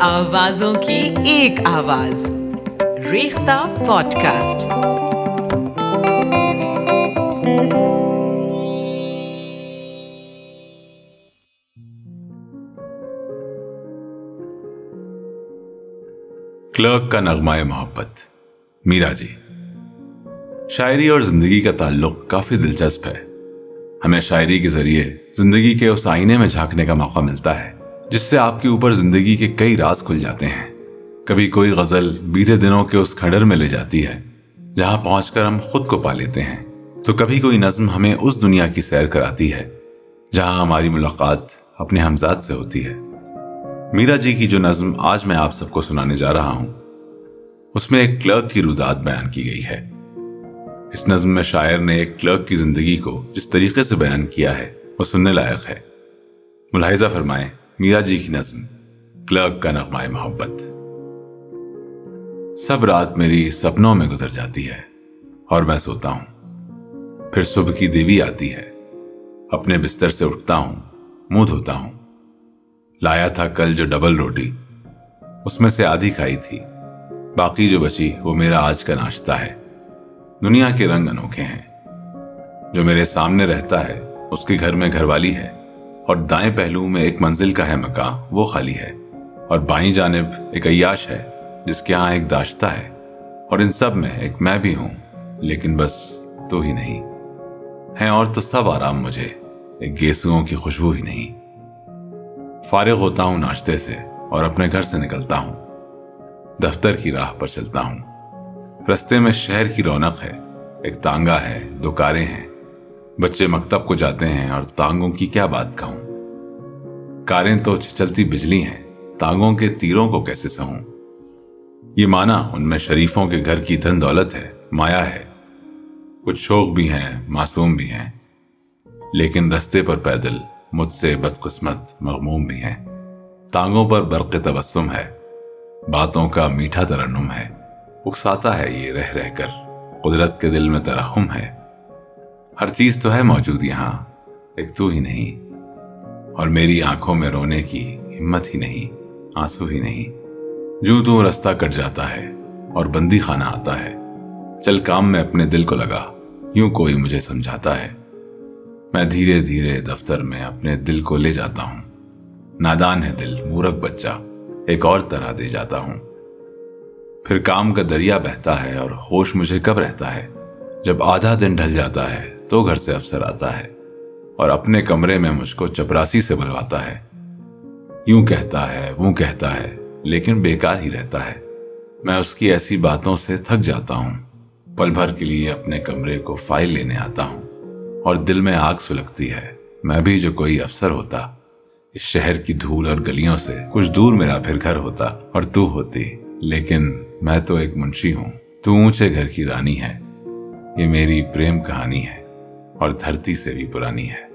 آوازوں کی ایک آواز۔ ریختہ پوڈ کاسٹ کلرک کا نغمہ محبت۔ میرا جی۔ شاعری اور زندگی کا تعلق کافی دلچسپ ہے۔ ہمیں شاعری کے ذریعے زندگی کے اس آئینے میں جھانکنے کا موقع ملتا ہے۔ جس سے آپ کے اوپر زندگی کے کئی راز کھل جاتے ہیں۔ کبھی کوئی غزل بیتے دنوں کے اس کھڑر میں لے جاتی ہے، جہاں پہنچ کر ہم خود کو پا لیتے ہیں۔ تو کبھی کوئی نظم ہمیں اس دنیا کی سیر کراتی ہے، جہاں ہماری ملاقات اپنے ہمزاد سے ہوتی ہے۔ میرا جی کی جو نظم آج میں آپ سب کو سنانے جا رہا ہوں، اس میں ایک کلرک کی رودات بیان کی گئی ہے۔ اس نظم میں شاعر نے ایک کلرک کی زندگی کو جس طریقے سے بیان کیا ہے، وہ سننے لائق ہے۔ ملاحظہ فرمائیں۔ میرا جی کی نظم، کلرک کا نغمہ محبت۔ سب رات میری سپنوں میں گزر جاتی ہے اور میں سوتا ہوں۔ پھر صبح کی دیوی آتی ہے، اپنے بستر سے اٹھتا ہوں، منہ دھوتا ہوں۔ لایا تھا کل جو ڈبل روٹی، اس میں سے آدھی کھائی تھی۔ باقی جو بچی، وہ میرا آج کا ناشتہ ہے۔ دنیا کے رنگ انوکھے ہیں۔ جو میرے سامنے رہتا ہے، اس کے گھر میں گھر والی ہے۔ اور دائیں پہلو میں ایک منزل کا ہے مکان وہ خالی ہے۔ اور بائیں جانب ایک عیاش ہے، جس کے ہاں ایک داشتہ ہے۔ اور ان سب میں ایک میں بھی ہوں، لیکن بس تو ہی نہیں۔ ہیں اور تو سب آرام مجھے، ایک گیسوؤں کی خوشبو ہی نہیں۔ فارغ ہوتا ہوں ناشتے سے اور اپنے گھر سے نکلتا ہوں۔ دفتر کی راہ پر چلتا ہوں۔ رستے میں شہر کی رونق ہے، ایک تانگا ہے دو کاریں ہیں۔ بچے مکتب کو جاتے ہیں اور تانگوں کی کیا بات کہوں؟ کاریں تو چلتی بجلی ہیں، تانگوں کے تیروں کو کیسے سہوں؟ یہ مانا ان میں شریفوں کے گھر کی دھن دولت ہے، مایا ہے۔ کچھ شوق بھی ہیں، معصوم بھی ہیں۔ لیکن رستے پر پیدل، مجھ سے بدقسمت، مغموم بھی ہیں۔ تانگوں پر برق تبسم ہے، باتوں کا میٹھا ترنم ہے۔ اکساتا ہے یہ رہ رہ کر، قدرت کے دل میں ترحم ہے۔ ہر چیز تو ہے موجود یہاں، ایک تو ہی نہیں۔ اور میری آنکھوں میں رونے کی ہمت ہی نہیں، آنسو ہی نہیں۔ جو تو رستہ کٹ جاتا ہے اور بندی خانہ آتا ہے۔ چل کام میں اپنے دل کو لگا، یوں کوئی مجھے سمجھاتا ہے۔ میں دھیرے دھیرے دفتر میں اپنے دل کو لے جاتا ہوں۔ نادان ہے دل، مورک بچہ، ایک اور طرح دے جاتا ہوں۔ پھر کام کا دریا بہتا ہے اور ہوش مجھے کب رہتا ہے، جب آدھا دن ڈھل جاتا ہے۔ تو گھر سے افسر آتا ہے اور اپنے کمرے میں مجھ کو چپراسی سے بلواتا ہے۔ یوں کہتا ہے، وہ کہتا ہے، لیکن بیکار ہی رہتا ہے۔ میں اس کی ایسی باتوں سے تھک جاتا ہوں۔ پل بھر کے لیے اپنے کمرے کو فائل لینے آتا ہوں اور دل میں آگ سلگتی ہے۔ میں بھی جو کوئی افسر ہوتا، اس شہر کی دھول اور گلیوں سے کچھ دور میرا پھر گھر ہوتا اور تو ہوتی۔ لیکن میں تو ایک منشی ہوں۔ تو اونچے گھر کی رانی ہے۔ یہ میری پریم کہانی ہے۔ اور دھرتی سے بھی پرانی ہے۔